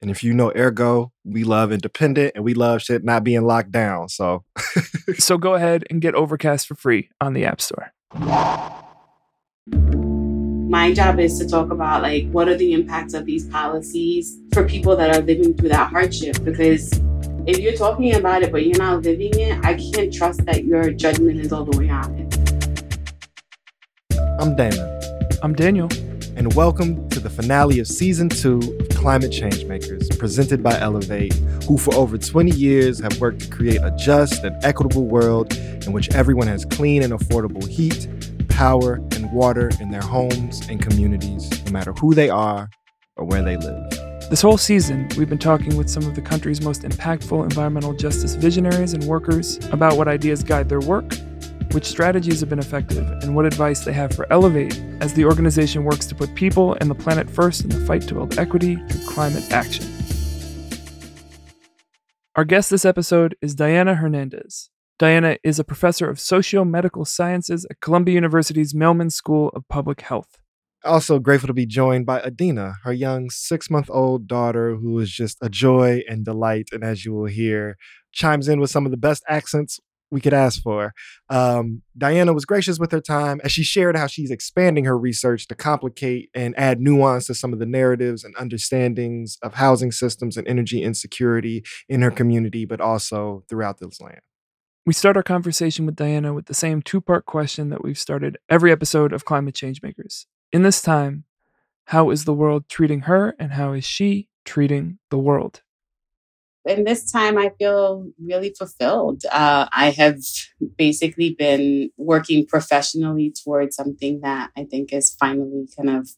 And if you know Ergo, we love independent and we love shit not being locked down. So So go ahead and get Overcast for free on the App Store. My job is to talk about like what are the impacts of these policies for people that are living through that hardship because if you're talking about it but you're not living it, I can't trust that your judgment is all the way on it. I'm Damon. I'm Daniel. And welcome to the finale of season two Climate Changemakers, presented by Elevate, who for over 20 years have worked to create a just and equitable world in which everyone has clean and affordable heat, power, and water in their homes and communities, no matter who they are or where they live. This whole season, we've been talking with some of the country's most impactful environmental justice visionaries and workers about what ideas guide their work, which strategies have been effective, and what advice they have for Elevate as the organization works to put people and the planet first in the fight to build equity through climate action. Our guest this episode is Diana Hernandez. Diana is a professor of socio-medical sciences at Columbia University's Mailman School of Public Health. Also grateful to be joined by Adina, her young six month old daughter, who is just a joy and delight. And as you will hear, chimes in with some of the best accents we could ask for. Um, Diana was gracious with her time as she shared how she's expanding her research to complicate and add nuance to some of the narratives and understandings of housing systems and energy insecurity in her community, but also throughout this land. We start our conversation with Diana with the same two part question that we've started every episode of Climate Changemakers. In this time, how is the world treating her and how is she treating the world? In this time, I feel really fulfilled. Uh, I have basically been working professionally towards something that I think is finally kind of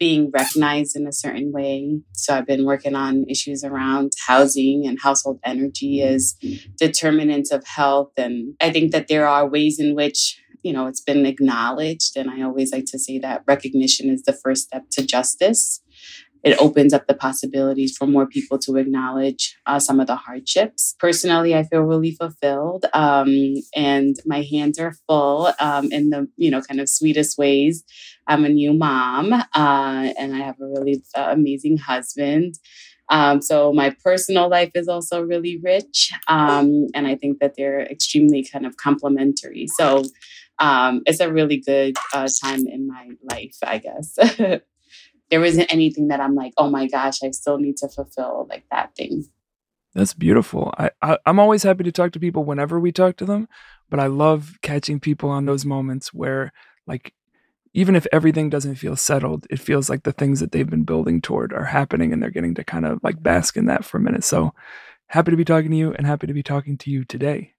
being recognized in a certain way. So I've been working on issues around housing and household energy as determinants of health. And I think that there are ways in which you know it's been acknowledged and i always like to say that recognition is the first step to justice it opens up the possibilities for more people to acknowledge uh, some of the hardships. Personally, I feel really fulfilled, um, and my hands are full um, in the you know kind of sweetest ways. I'm a new mom, uh, and I have a really uh, amazing husband. Um, so my personal life is also really rich, um, and I think that they're extremely kind of complementary. So um, it's a really good uh, time in my life, I guess. there isn't anything that I'm like, oh my gosh, I still need to fulfill like that thing. That's beautiful. I, I I'm always happy to talk to people whenever we talk to them, but I love catching people on those moments where like even if everything doesn't feel settled, it feels like the things that they've been building toward are happening and they're getting to kind of like bask in that for a minute. So happy to be talking to you and happy to be talking to you today.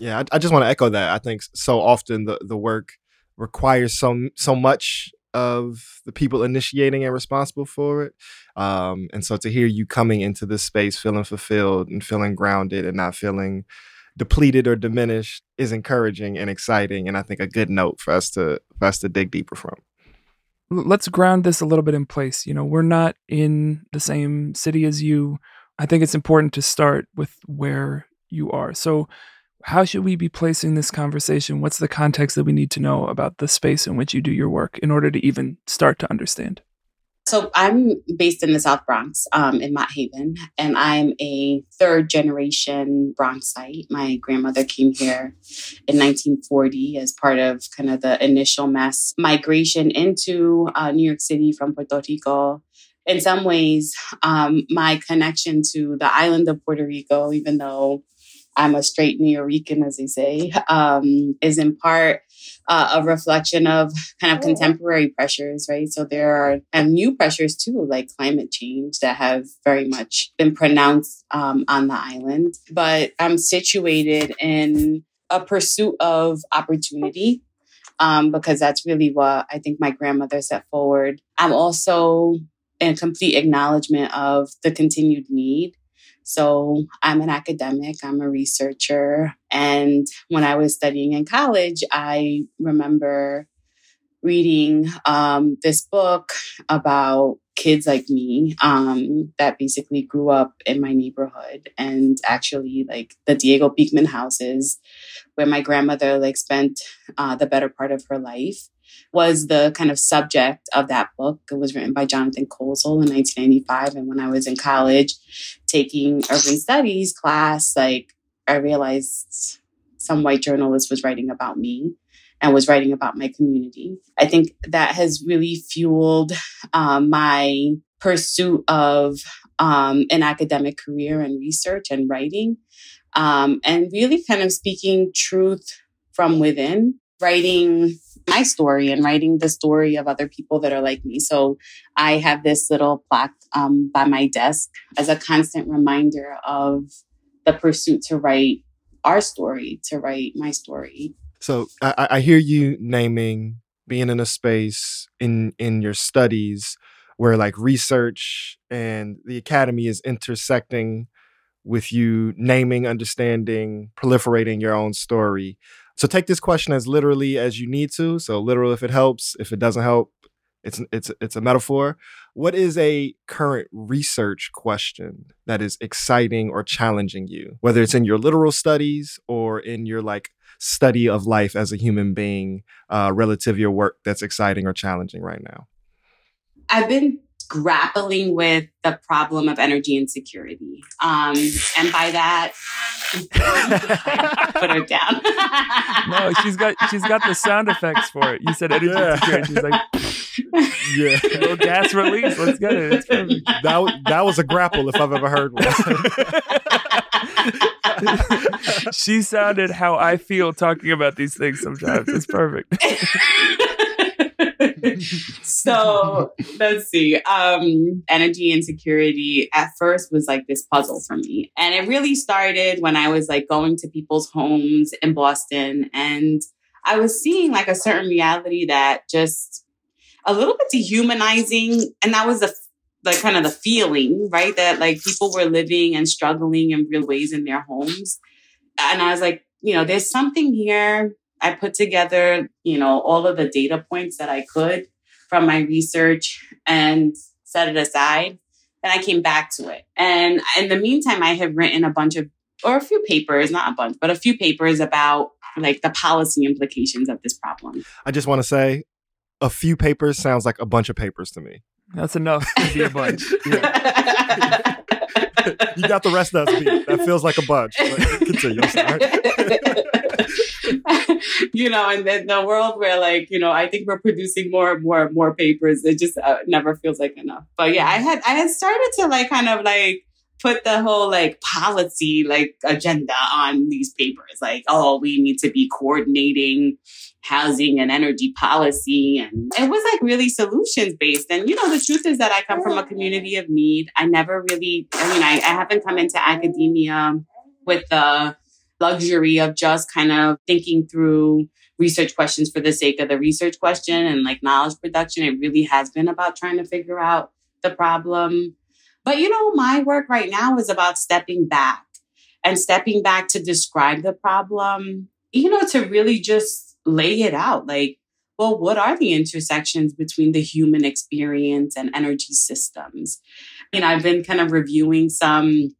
Yeah, I, I just want to echo that. I think so often the, the work requires so so much of the people initiating and responsible for it. Um, and so to hear you coming into this space feeling fulfilled and feeling grounded and not feeling depleted or diminished is encouraging and exciting and I think a good note for us to for us to dig deeper from. Let's ground this a little bit in place. You know, we're not in the same city as you. I think it's important to start with where you are. So how should we be placing this conversation? What's the context that we need to know about the space in which you do your work in order to even start to understand? So I'm based in the South Bronx, um, in Mott Haven, and I'm a third generation Bronxite. My grandmother came here in 1940 as part of kind of the initial mass migration into uh, New York City from Puerto Rico. In some ways, um, my connection to the island of Puerto Rico, even though I'm a straight Nuyorican, as they say, um, is in part uh, a reflection of kind of contemporary pressures, right? So there are and new pressures too, like climate change, that have very much been pronounced um, on the island. But I'm situated in a pursuit of opportunity um, because that's really what I think my grandmother set forward. I'm also in complete acknowledgement of the continued need So I'm an academic, I'm a researcher. And when I was studying in college, I remember reading um, this book about kids like me um, that basically grew up in my neighborhood and actually like the Diego Beekman houses where my grandmother like spent uh, the better part of her life was the kind of subject of that book. It was written by Jonathan Kozol in 1995. And when I was in college taking urban studies class, like I realized some white journalist was writing about me and was writing about my community. I think that has really fueled um, my pursuit of um, an academic career and research and writing, um, and really kind of speaking truth from within, writing my story and writing the story of other people that are like me. So I have this little plaque um, by my desk as a constant reminder of the pursuit to write our story, to write my story. So I, I hear you naming being in a space in in your studies where like research and the academy is intersecting with you naming, understanding, proliferating your own story. So take this question as literally as you need to. So literal if it helps, if it doesn't help, it's it's it's a metaphor. What is a current research question that is exciting or challenging you, whether it's in your literal studies or in your like study of life as a human being uh, relative to your work that's exciting or challenging right now? I've been grappling with the problem of energy insecurity. Um, and by that, put her down. no, she's got she's got the sound effects for it. You said energy yeah. insecurity. She's like, yeah, no gas release. Let's get it. It's. That that was a grapple if I've ever heard one. she sounded how I feel talking about these things sometimes. It's perfect. so let's see. Um, energy insecurity at first was like this puzzle for me. And it really started when I was like going to people's homes in Boston and I was seeing like a certain reality that just a little bit dehumanizing. And that was the like kind of the feeling, right? That like people were living and struggling in real ways in their homes. And I was like, you know, there's something here. I put together, you know, all of the data points that I could from my research and set it aside. Then I came back to it. And in the meantime, I have written a bunch of, or a few papers, not a bunch, but a few papers about like the policy implications of this problem. I just want to say a few papers sounds like a bunch of papers to me. That's enough to be a bunch. you got the rest of us beat. That feels like a bunch. Continue. You know, and then the world where like, you know, I think we're producing more and more and more papers. It just uh, never feels like enough. But yeah, I had, I had started to like kind of like put the whole like policy like agenda on these papers. Like, oh, we need to be coordinating housing and energy policy. And it was like really solutions based. And, you know, the truth is that I come from a community of need. I never really, I mean, I, I haven't come into academia with the luxury of just kind of thinking through research questions for the sake of the research question and like knowledge production. It really has been about trying to figure out the problem. But you know, my work right now is about stepping back and stepping back to describe the problem, you know, to really just lay it out. Like, well, what are the intersections between the human experience and energy systems? Know, I've been kind of reviewing some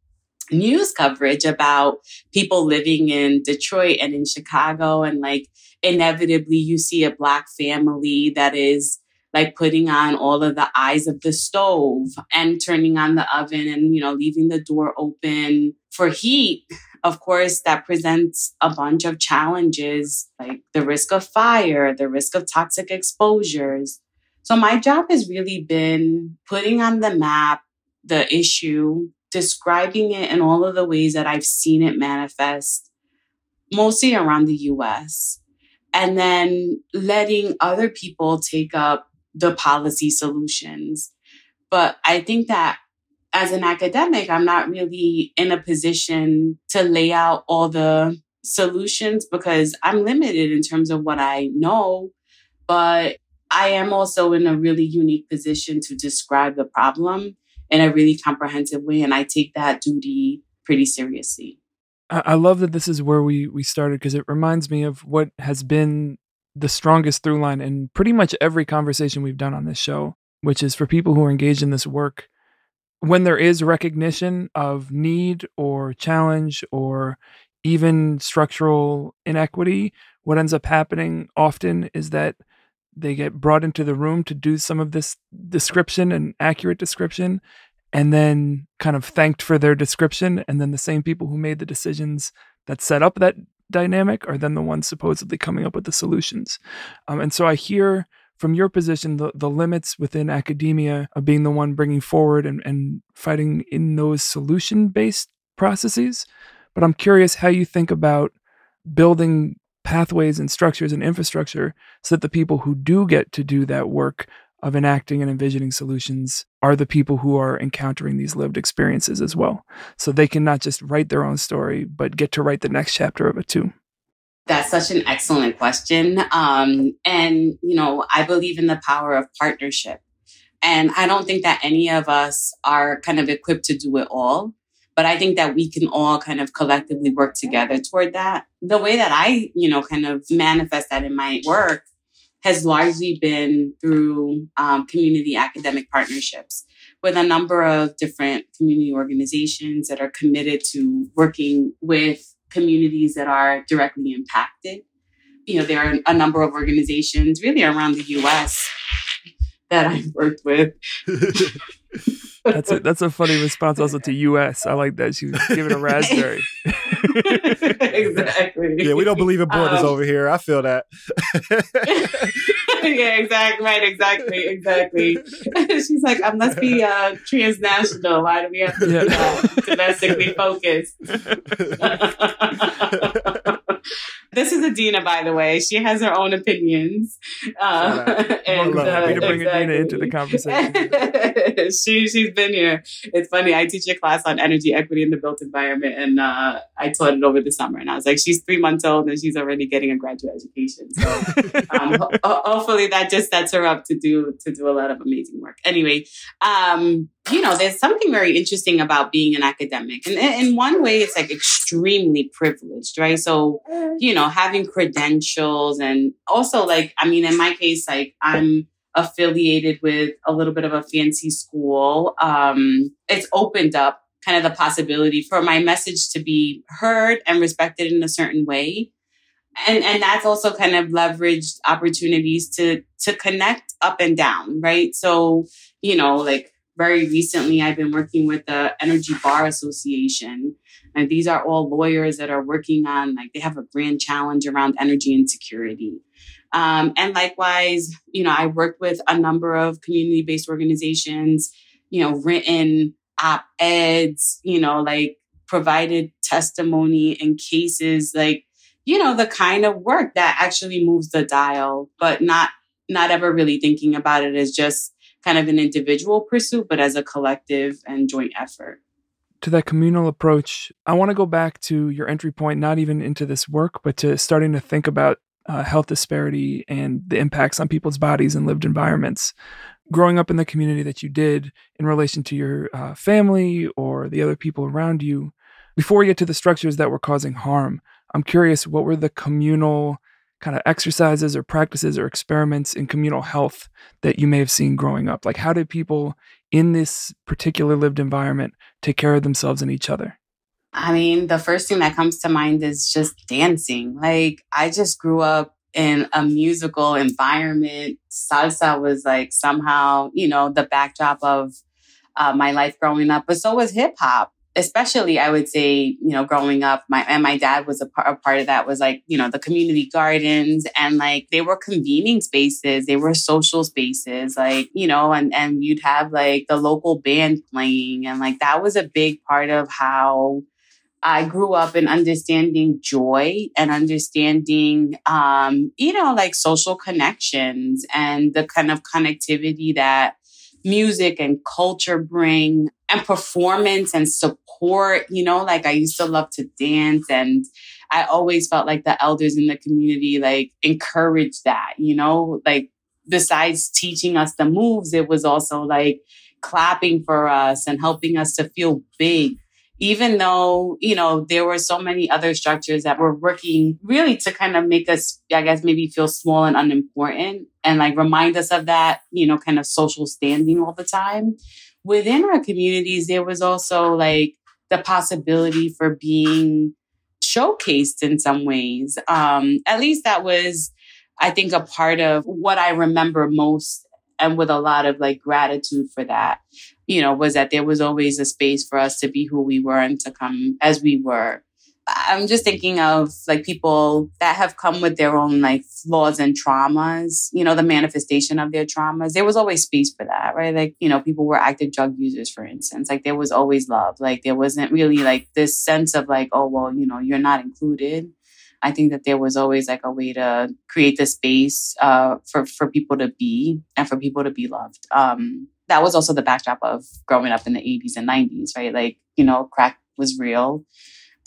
news coverage about people living in Detroit and in Chicago. And like, inevitably, you see a Black family that is like putting on all of the eyes of the stove and turning on the oven and, you know, leaving the door open for heat. Of course, that presents a bunch of challenges like the risk of fire, the risk of toxic exposures. So my job has really been putting on the map the issue describing it in all of the ways that I've seen it manifest, mostly around the US, and then letting other people take up the policy solutions. But I think that as an academic, I'm not really in a position to lay out all the solutions because I'm limited in terms of what I know. But I am also in a really unique position to describe the problem in a really comprehensive way. And I take that duty pretty seriously. I love that this is where we we started because it reminds me of what has been the strongest through line in pretty much every conversation we've done on this show, which is for people who are engaged in this work, when there is recognition of need or challenge or even structural inequity, what ends up happening often is that they get brought into the room to do some of this description and accurate description and then kind of thanked for their description. And then the same people who made the decisions that set up that dynamic are then the ones supposedly coming up with the solutions. Um, and so i hear from your position the, the limits within academia of being the one bringing forward and, and fighting in those solution based processes but i'm curious how you think about building pathways and structures and infrastructure so that the people who do get to do that work of enacting and envisioning solutions are the people who are encountering these lived experiences as well. So they can not just write their own story, but get to write the next chapter of it too. That's such an excellent question. Um, and, you know, I believe in the power of partnership. And I don't think that any of us are kind of equipped to do it all. But I think that we can all kind of collectively work together toward that. The way that I, you know, kind of manifest that in my work has largely been through um, community academic partnerships with a number of different community organizations that are committed to working with communities that are directly impacted. You know, there are a number of organizations really around the US that I've worked with. that's a that's a funny response also to US. I like that. She's giving a raspberry. exactly. Yeah, we don't believe in borders um, over here. I feel that. yeah, exactly. Right, exactly, exactly. She's like, I must be uh, transnational. Why do we have to yeah. be uh, domestically focused? This is Adina, by the way. She has her own opinions. Uh, and, well, happy to bring exactly. Adina into the conversation. she she's been here. It's funny. I teach a class on energy equity in the built environment, and uh, I taught it over the summer. And I was like, she's three months old, and she's already getting a graduate education. So um, ho- hopefully that just sets her up to do to do a lot of amazing work. Anyway, um, you know, there's something very interesting about being an academic. And in one way, it's like extremely privileged, right? So, you know, having credentials and also like, I mean, in my case, like I'm affiliated with a little bit of a fancy school. Um, it's opened up kind of the possibility for my message to be heard and respected in a certain way. And, and that's also kind of leveraged opportunities to, to connect up and down, right? So, you know, like very recently, I've been working with the Energy Bar Association. And these are all lawyers that are working on, like, they have a grand challenge around energy insecurity. Um, and likewise, you know, I worked with a number of community based organizations, you know, written op eds, you know, like provided testimony in cases like, you know, the kind of work that actually moves the dial, but not, not ever really thinking about it as just kind of an individual pursuit, but as a collective and joint effort. To that communal approach, I want to go back to your entry point, not even into this work, but to starting to think about uh, health disparity and the impacts on people's bodies and lived environments. Growing up in the community that you did in relation to your uh, family or the other people around you, before we get to the structures that were causing harm, I'm curious what were the communal kind of exercises or practices or experiments in communal health that you may have seen growing up? Like, how did people in this particular lived environment take care of themselves and each other? I mean, the first thing that comes to mind is just dancing. Like, I just grew up in a musical environment. Salsa was like somehow, you know, the backdrop of uh, my life growing up, but so was hip hop especially I would say, you know, growing up, my and my dad was a part, a part of that was like, you know, the community gardens and like they were convening spaces, they were social spaces, like, you know, and and you'd have like the local band playing and like that was a big part of how I grew up in understanding joy and understanding, um, you know, like social connections and the kind of connectivity that music and culture bring and performance and support. You know, like I used to love to dance and I always felt like the elders in the community like encouraged that, you know, like besides teaching us the moves, it was also like clapping for us and helping us to feel big even though, you know, there were so many other structures that were working really to kind of make us, I guess, maybe feel small and unimportant and like remind us of that, you know, kind of social standing all the time. Within our communities, there was also like the possibility for being showcased in some ways. Um, at least that was, I think, a part of what I remember most and with a lot of like gratitude for that you know, was that there was always a space for us to be who we were and to come as we were. I'm just thinking of like people that have come with their own like flaws and traumas, you know, the manifestation of their traumas. There was always space for that, right? Like, you know, people were active drug users, for instance. Like there was always love. Like there wasn't really like this sense of like, oh, well, you know, you're not included. I think that there was always like a way to create the space uh, for for people to be and for people to be loved. Um, that was also the backdrop of growing up in the 80s and 90s, right? Like, you know, crack was real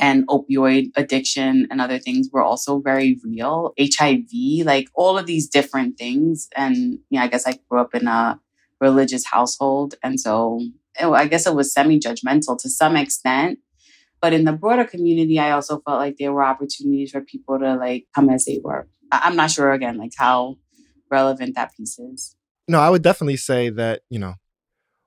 and opioid addiction and other things were also very real. HIV, like all of these different things. And, you know, I guess I grew up in a religious household. And so it, I guess it was semi judgmental to some extent. But in the broader community, I also felt like there were opportunities for people to like come as they were. I'm not sure again, like how relevant that piece is no, I would definitely say that, you know,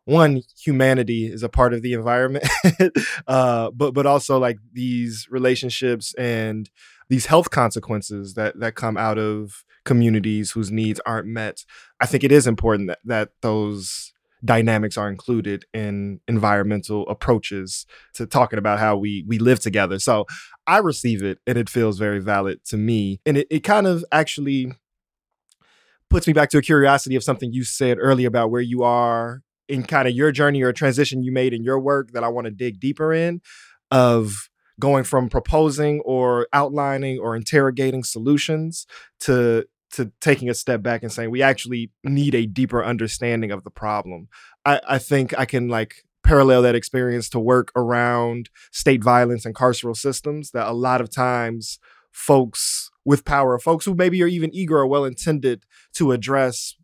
one, humanity is a part of the environment, uh, but but also like these relationships and these health consequences that that come out of communities whose needs aren't met. I think it is important that, that those dynamics are included in environmental approaches to talking about how we we live together. So I receive it and it feels very valid to me. And it, it kind of actually puts me back to a curiosity of something you said earlier about where you are in kind of your journey or a transition you made in your work that I want to dig deeper in of going from proposing or outlining or interrogating solutions to to taking a step back and saying we actually need a deeper understanding of the problem. I, I think I can like parallel that experience to work around state violence and carceral systems that a lot of times folks with power, folks who maybe are even eager or well intended to address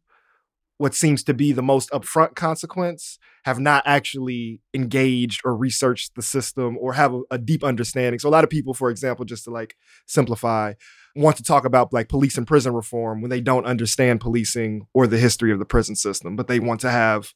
what seems to be the most upfront consequence have not actually engaged or researched the system or have a, a, deep understanding. So a lot of people, for example, just to like simplify, want to talk about like police and prison reform when they don't understand policing or the history of the prison system, but they want to have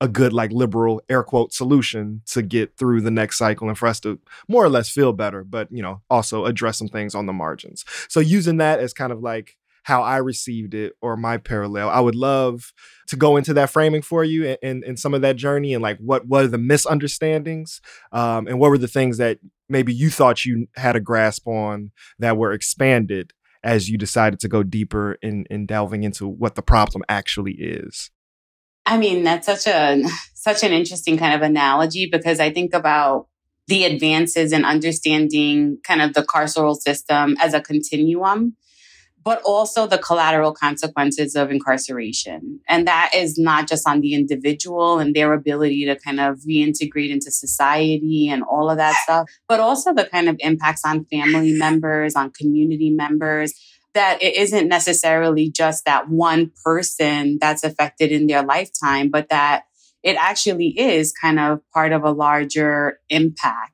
a good like liberal air quote solution to get through the next cycle and for us to more or less feel better, but you know, also address some things on the margins. So using that as kind of like how I received it or my parallel. I would love to go into that framing for you and, and, some of that journey and like what are the misunderstandings um, and what were the things that maybe you thought you had a grasp on that were expanded as you decided to go deeper in, in delving into what the problem actually is. I mean, that's such a such an interesting kind of analogy because I think about the advances in understanding kind of the carceral system as a continuum but also the collateral consequences of incarceration. And that is not just on the individual and their ability to kind of reintegrate into society and all of that stuff, but also the kind of impacts on family members, on community members. That it isn't necessarily just that one person that's affected in their lifetime, but that it actually is kind of part of a larger impact.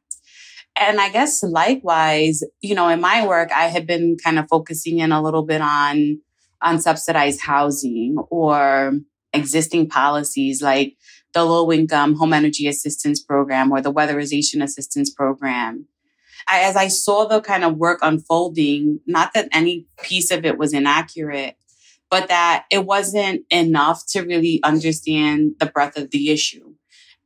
And I guess likewise, you know, in my work, I had been kind of focusing in a little bit on, on subsidized housing or existing policies like the low income home energy assistance program or the weatherization assistance program. I, as I saw the kind of work unfolding, not that any piece of it was inaccurate, but that it wasn't enough to really understand the breadth of the issue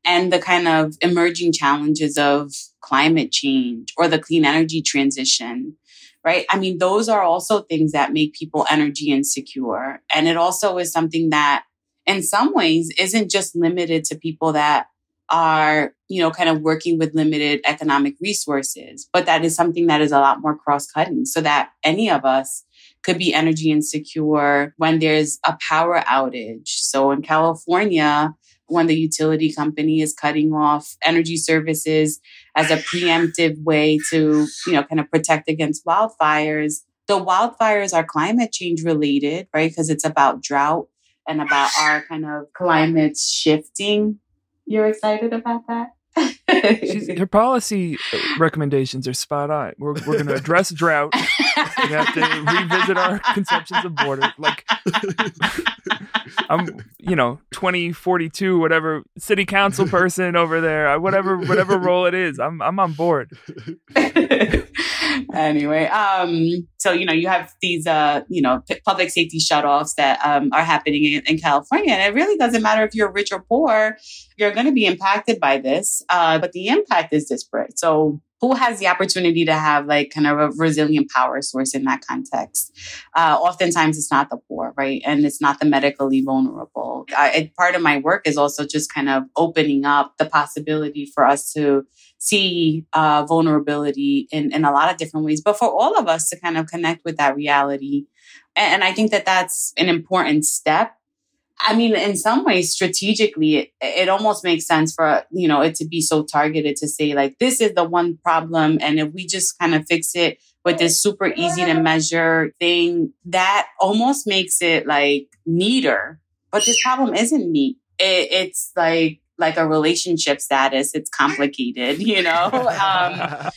and the kind of emerging challenges of climate change or the clean energy transition, right? I mean, those are also things that make people energy insecure. And it also is something that in some ways isn't just limited to people that are, you know, kind of working with limited economic resources, but that is something that is a lot more cross cutting so that any of us could be energy insecure when there's a power outage. So in California, when the utility company is cutting off energy services as a preemptive way to, you know, kind of protect against wildfires. The wildfires are climate change related, right? Because it's about drought and about our kind of climate shifting. You're excited about that? She's, her policy uh, recommendations are spot on. We're, we're going to address drought. we have to revisit our conceptions of border. Like, I'm, you know, 2042, whatever city council person over there, uh, whatever, whatever role it is, I'm, I'm on board. anyway, um, so you know, you have these, uh, you know, p- public safety shutoffs that um, are happening in, in, California, and it really doesn't matter if you're rich or poor, you're going to be impacted by this. Uh, but the impact is disparate. So who has the opportunity to have like kind of a resilient power source in that context? Uh, oftentimes it's not the poor, right? And it's not the medically vulnerable. I, part of my work is also just kind of opening up the possibility for us to see uh, vulnerability in, in a lot of different ways, but for all of us to kind of connect with that reality. And, and I think that that's an important step. I mean, in some ways, strategically, it, it almost makes sense for, you know, it to be so targeted to say like, this is the one problem. And if we just kind of fix it with this super easy to measure thing, that almost makes it like neater. But this problem isn't neat. It, it's like, like a relationship status. It's complicated, you know? Um,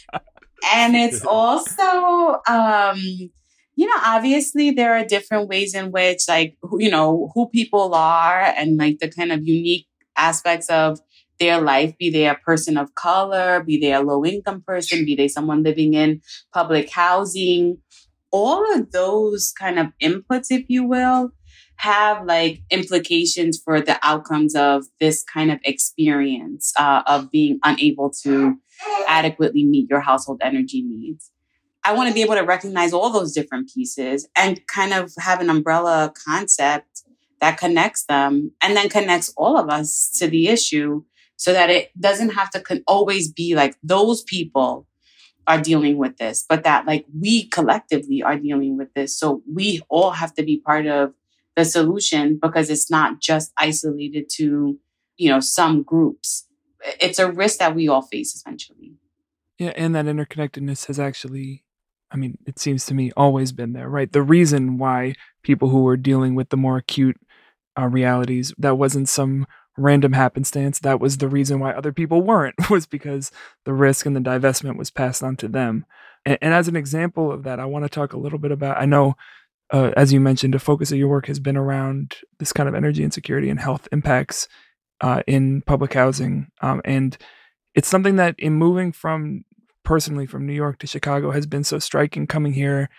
and it's also, um, you know, obviously there are different ways in which like, you know, who people are and like the kind of unique aspects of their life, be they a person of color, be they a low income person, be they someone living in public housing, all of those kind of inputs, if you will, have like implications for the outcomes of this kind of experience uh, of being unable to adequately meet your household energy needs. I want to be able to recognize all those different pieces and kind of have an umbrella concept that connects them and then connects all of us to the issue so that it doesn't have to con- always be like those people are dealing with this, but that like we collectively are dealing with this. So we all have to be part of the solution because it's not just isolated to, you know, some groups. It's a risk that we all face essentially. Yeah, and that interconnectedness has actually I mean, it seems to me always been there, right? The reason why people who were dealing with the more acute uh, realities, that wasn't some random happenstance. That was the reason why other people weren't, was because the risk and the divestment was passed on to them. And, and as an example of that, I want to talk a little bit about, I know uh, as you mentioned, a focus of your work has been around this kind of energy insecurity and health impacts uh, in public housing. Um, and it's something that, in moving from personally from New York to Chicago, has been so striking coming here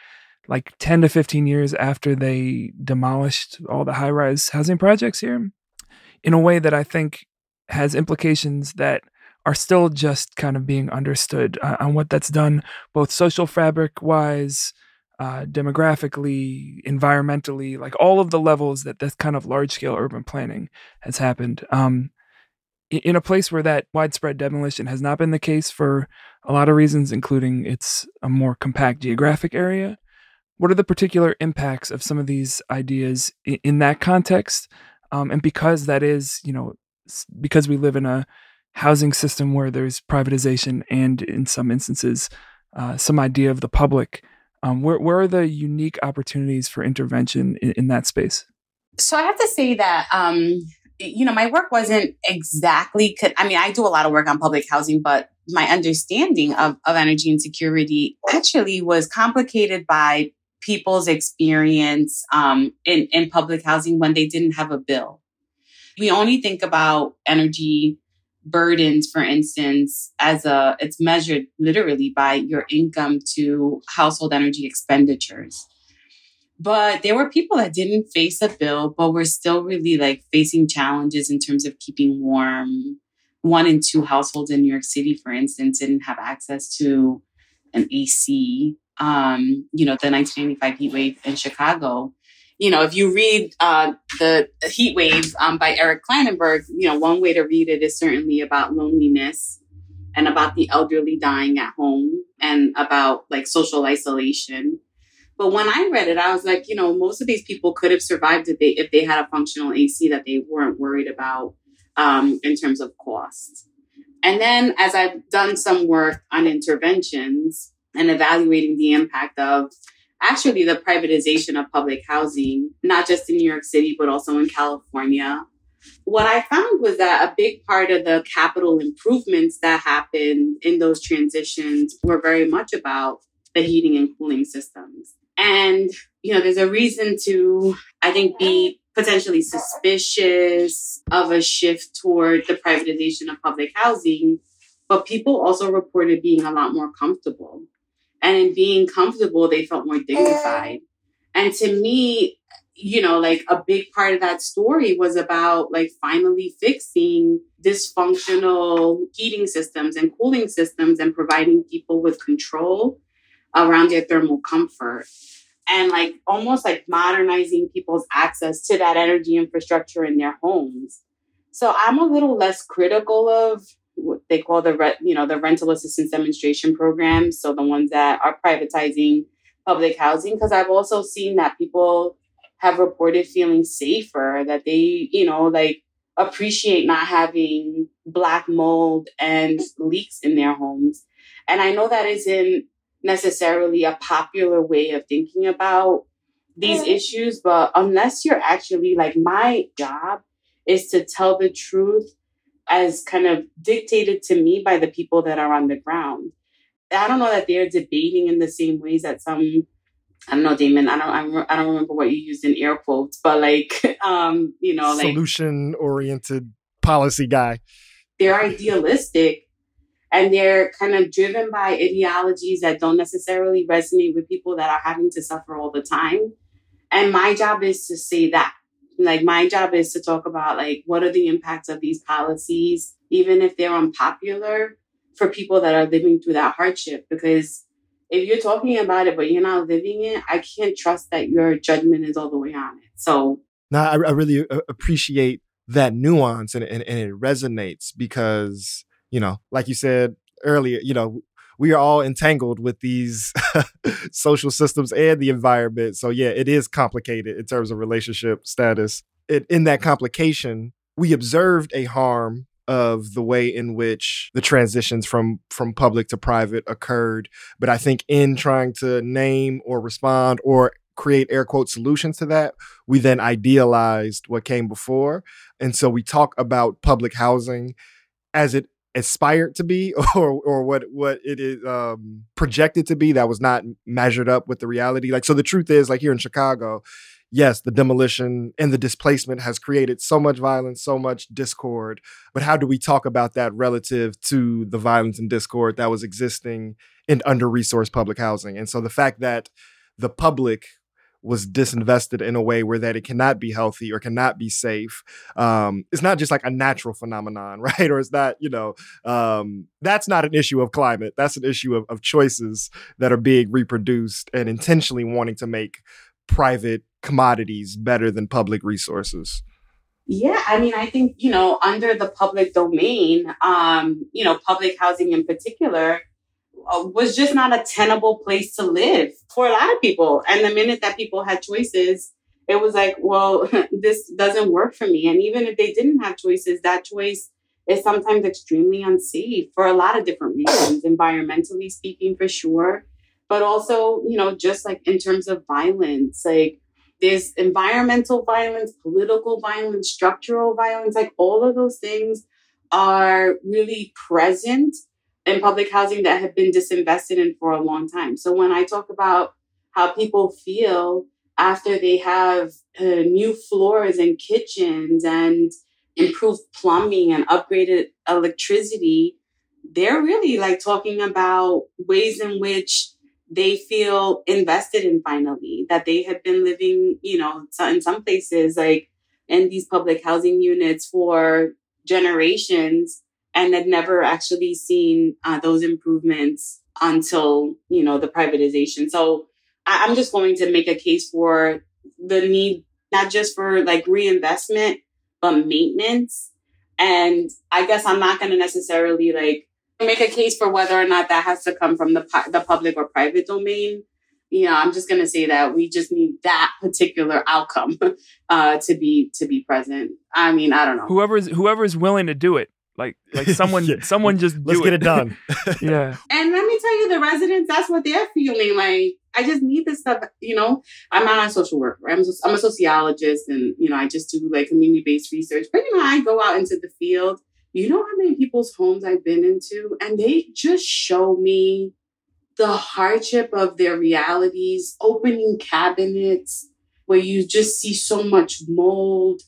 like 10 to 15 years after they demolished all the high rise housing projects here in a way that I think has implications that are still just kind of being understood uh, on what that's done, both social fabric wise, uh, demographically, environmentally, like all of the levels that this kind of large scale urban planning has happened. Um, in a place where that widespread demolition has not been the case for a lot of reasons, including it's a more compact geographic area. What are the particular impacts of some of these ideas in, that context? Um, and because that is, you know, because we live in a housing system where there's privatization and in some instances, uh, some idea of the public um, where, where are the unique opportunities for intervention in, in that space? So I have to say that, um, you know, my work wasn't exactly, co- I mean, I do a lot of work on public housing, but my understanding of, of energy insecurity actually was complicated by people's experience um, in, in public housing when they didn't have a bill. We only think about energy burdens, for instance, as a, it's measured literally by your income to household energy expenditures. But there were people that didn't face a bill, but were still really like facing challenges in terms of keeping warm. One in two households in New York City, for instance, didn't have access to an AC. Um, you know, the 1995 heat wave in Chicago you know, if you read uh, the Heat Wave um, by Eric Klinenberg, you know, one way to read it is certainly about loneliness and about the elderly dying at home and about like social isolation. But when I read it, I was like, you know, most of these people could have survived if they if they had a functional AC that they weren't worried about um, in terms of cost. And then as I've done some work on interventions and evaluating the impact of actually the privatization of public housing, not just in New York City, but also in California, what I found was that a big part of the capital improvements that happened in those transitions were very much about the heating and cooling systems. And, you know, there's a reason to, I think, be potentially suspicious of a shift toward the privatization of public housing. But people also reported being a lot more comfortable. And in being comfortable, they felt more dignified. And to me, you know, like a big part of that story was about like finally fixing dysfunctional heating systems and cooling systems and providing people with control around their thermal comfort and like almost like modernizing people's access to that energy infrastructure in their homes. So I'm a little less critical of what they call the you know the rental assistance demonstration programs, so the ones that are privatizing public housing because I've also seen that people have reported feeling safer that they, you know, like appreciate not having black mold and leaks in their homes. And I know that isn't necessarily a popular way of thinking about these issues, but unless you're actually like my job is to tell the truth as kind of dictated to me by the people that are on the ground. I don't know that they're debating in the same ways that some I don't know, Damon. I don't. I don't remember what you used in air quotes, but like, um, you know, like solution oriented policy guy. They're idealistic, and they're kind of driven by ideologies that don't necessarily resonate with people that are having to suffer all the time. And my job is to say that. Like, my job is to talk about like what are the impacts of these policies, even if they're unpopular, for people that are living through that hardship, because if you're talking about it but you're not living it, I can't trust that your judgment is all the way on it. So, no, I, I really uh, appreciate that nuance and, and, and it resonates because, you know, like you said earlier, you know, we are all entangled with these social systems and the environment. So, yeah, it is complicated in terms of relationship status. It, in that complication, we observed a harm of the way in which the transitions from from public to private occurred but i think in trying to name or respond or create air quote solutions to that we then idealized what came before and so we talk about public housing as it aspired to be or or what what it is um projected to be that was not measured up with the reality like so the truth is like here in chicago yes, the demolition and the displacement has created so much violence, so much discord. But how do we talk about that relative to the violence and discord that was existing in under resourced public housing? And so the fact that the public was disinvested in a way where that it cannot be healthy or cannot be safe. Um, it's not just like a natural phenomenon, right? Or it's not, you know, um, that's not an issue of climate. That's an issue of, of choices that are being reproduced and intentionally wanting to make private commodities better than public resources? Yeah, I mean, I think, you know, under the public domain, um, you know, public housing in particular Uh, was just not a tenable place to live for a lot of people. And the minute that people had choices, it was like, well, this doesn't work for me. And even if they didn't have choices, that choice is sometimes extremely unsafe for a lot of different reasons, environmentally speaking, for sure. But also, you know, just like in terms of violence, like there's environmental violence, political violence, structural violence, like all of those things are really present in public housing that have been disinvested in for a long time. So when I talk about how people feel after they have uh, new floors and kitchens and improved plumbing and upgraded electricity, they're really like talking about ways in which they feel invested in finally that they have been living, you know, in some places like in these public housing units for generations and had never actually seen uh, those improvements until, you know, the privatization. So I- I'm just going to make a case for the need, not just for like reinvestment, but maintenance. And I guess I'm not going to necessarily like make a case for whether or not that has to come from the the public or private domain. You know, I'm just going to say that we just need that particular outcome uh, to be to be present. I mean, I don't know. Whoever's whoever's willing to do it, like like someone yeah. someone just let's do get it, it done. yeah. And let me tell you, the residents, that's what they're feeling like. I just need this stuff. You know, I'm not a social worker. I'm, a, I'm a sociologist and, you know, I just do like community based research. But, you know, I go out into the field. You know how many people's homes I've been into? And they just show me the hardship of their realities, opening cabinets where you just see so much mold,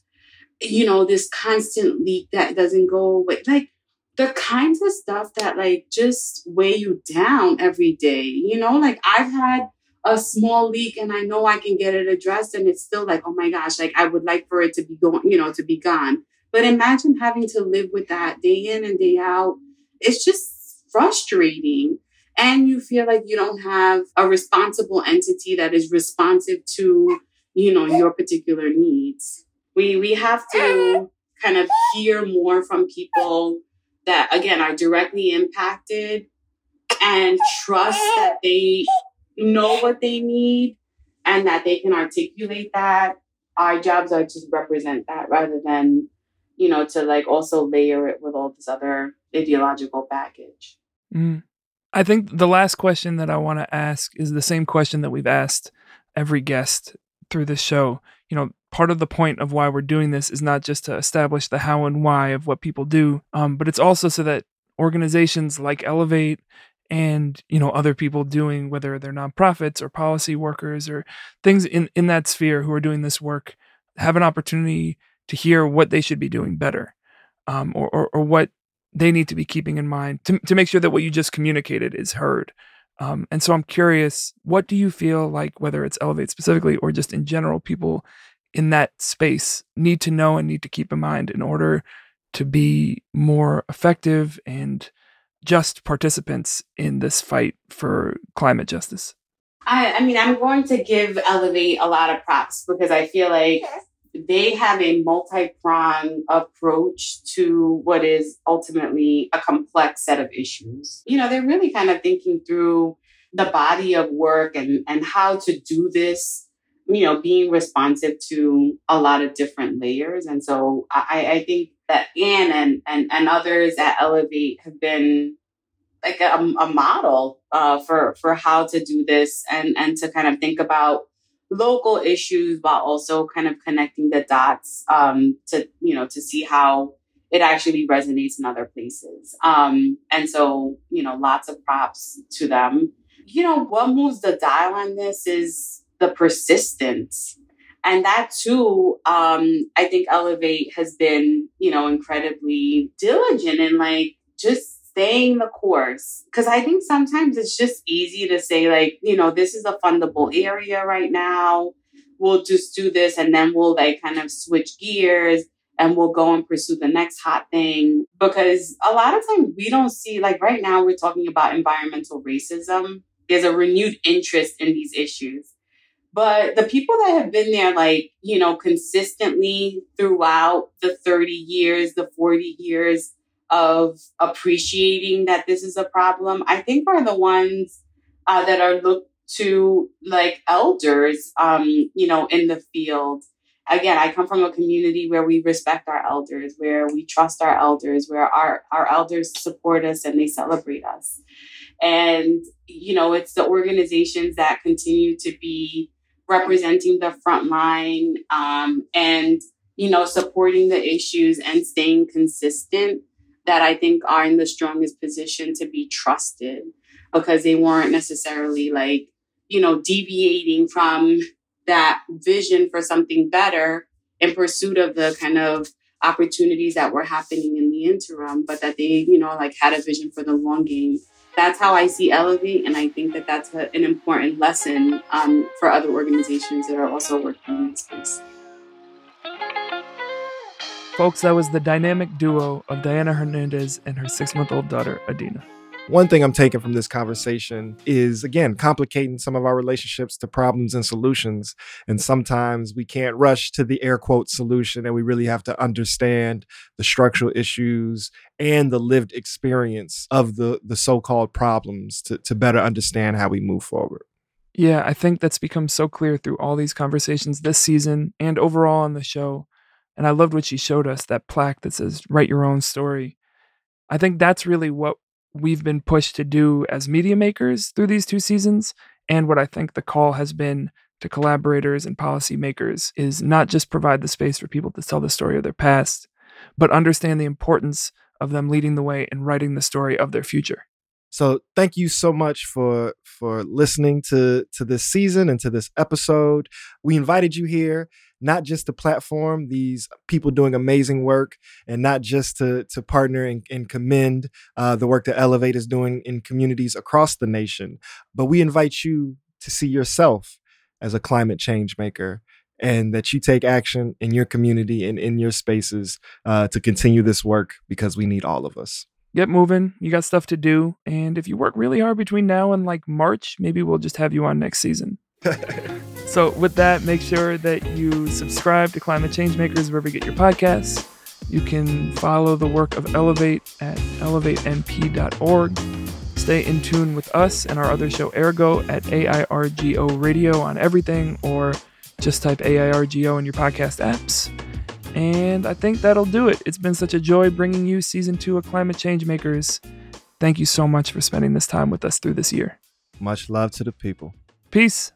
you know, this constant leak that doesn't go away. Like, the kinds of stuff that like just weigh you down every day. You know, like I've had a small leak and I know I can get it addressed and it's still like, oh my gosh, like I would like for it to be going, you know, to be gone. But imagine having to live with that day in and day out. It's just frustrating. And you feel like you don't have a responsible entity that is responsive to, you know, your particular needs. We we have to kind of hear more from people that again are directly impacted and trust that they know what they need and that they can articulate that. Our jobs are to represent that rather than, you know, to like also layer it with all this other ideological baggage. Mm. I think the last question that I want to ask is the same question that we've asked every guest through this show. You know, part of the point of why we're doing this is not just to establish the how and why of what people do, um, but it's also so that organizations like Elevate and you know other people doing whether they're nonprofits or policy workers or things in in that sphere who are doing this work have an opportunity to hear what they should be doing better um, or, or, or what they need to be keeping in mind to, to make sure that what you just communicated is heard. Um, and so i'm curious what do you feel like whether it's elevate specifically or just in general people in that space need to know and need to keep in mind in order to be more effective and just participants in this fight for climate justice? I, I mean, I'm going to give Elevate a lot of props because I feel like they have a multi-pronged approach to what is ultimately a complex set of issues. You know, they're really kind of thinking through the body of work and, and how to do this, you know, being responsive to a lot of different layers. And so I, I think that Anne and, and, and others at Elevate have been like a, a model uh, for for how to do this and and to kind of think about local issues while also kind of connecting the dots um, to you know to see how it actually resonates in other places. Um, and so you know, lots of props to them. You know, what moves the dial on this is the persistence. And that too um, i think elevate has been you know incredibly diligent and like just staying the course. Because i think sometimes it's just easy to say like you know this is a fundable area right now. We'll just do this and then we'll like kind of switch gears and we'll go and pursue the next hot thing. Because a lot of times we don't see like right now we're talking about environmental racism. There's a renewed interest in these issues but the people that have been there, like, you know, consistently throughout the 30 years, the 40 years of appreciating that this is a problem, I think are the ones uh, that are looked to like elders, um, you know, in the field. Again, I come from a community where we respect our elders, where we trust our elders, where our, our elders support us and they celebrate us. And, you know, it's the organizations that continue to be representing the front line um, and you know supporting the issues and staying consistent that i think are in the strongest position to be trusted. Because they weren't necessarily like you know deviating from that vision for something better in pursuit of the kind of opportunities that were happening in the interim but that they you know like had a vision for the long game that's how I see Elevate, and I think that that's a, an important lesson um, for other organizations that are also working in this space. Folks, that was the dynamic duo of Diana Hernandez and her six month old daughter, Adina. One thing I'm taking from this conversation is, again, complicating some of our relationships to problems and solutions. And sometimes we can't rush to the air quote solution, and we really have to understand the structural issues and the lived experience of the, the so called problems to, to better understand how we move forward. Yeah, I think that's become so clear through all these conversations this season and overall on the show. And I loved what she showed us that plaque that says, Write Your Own Story. I think that's really what we've been pushed to do as media makers through these two seasons And what I think the call has been to collaborators and policymakers is not just provide the space for people to tell the story of their past, but understand the importance of them leading the way and writing the story of their future. So thank you so much for for listening to to this season and to this episode. We invited you here not just to platform these people doing amazing work and not just to to partner and, and commend uh, the work that Elevate is doing in communities across the nation, but we invite you to see yourself as a climate change maker and that you take action in your community and in your spaces uh, to continue this work because we need all of us get moving. You got stuff to do. And if you work really hard between now and like March, maybe we'll just have you on next season. so, with that, make sure that you subscribe to Climate Change Makers wherever you get your podcasts. You can follow the work of Elevate at elevatenp.org. Stay in tune with us and our other show, AIRGO, at AIRGO Radio on everything, or just type AIRGO in your podcast apps. And I think that'll do it. It's been such a joy bringing you season two of Climate Change Makers. Thank you so much for spending this time with us through this year. Much love to the people. Peace.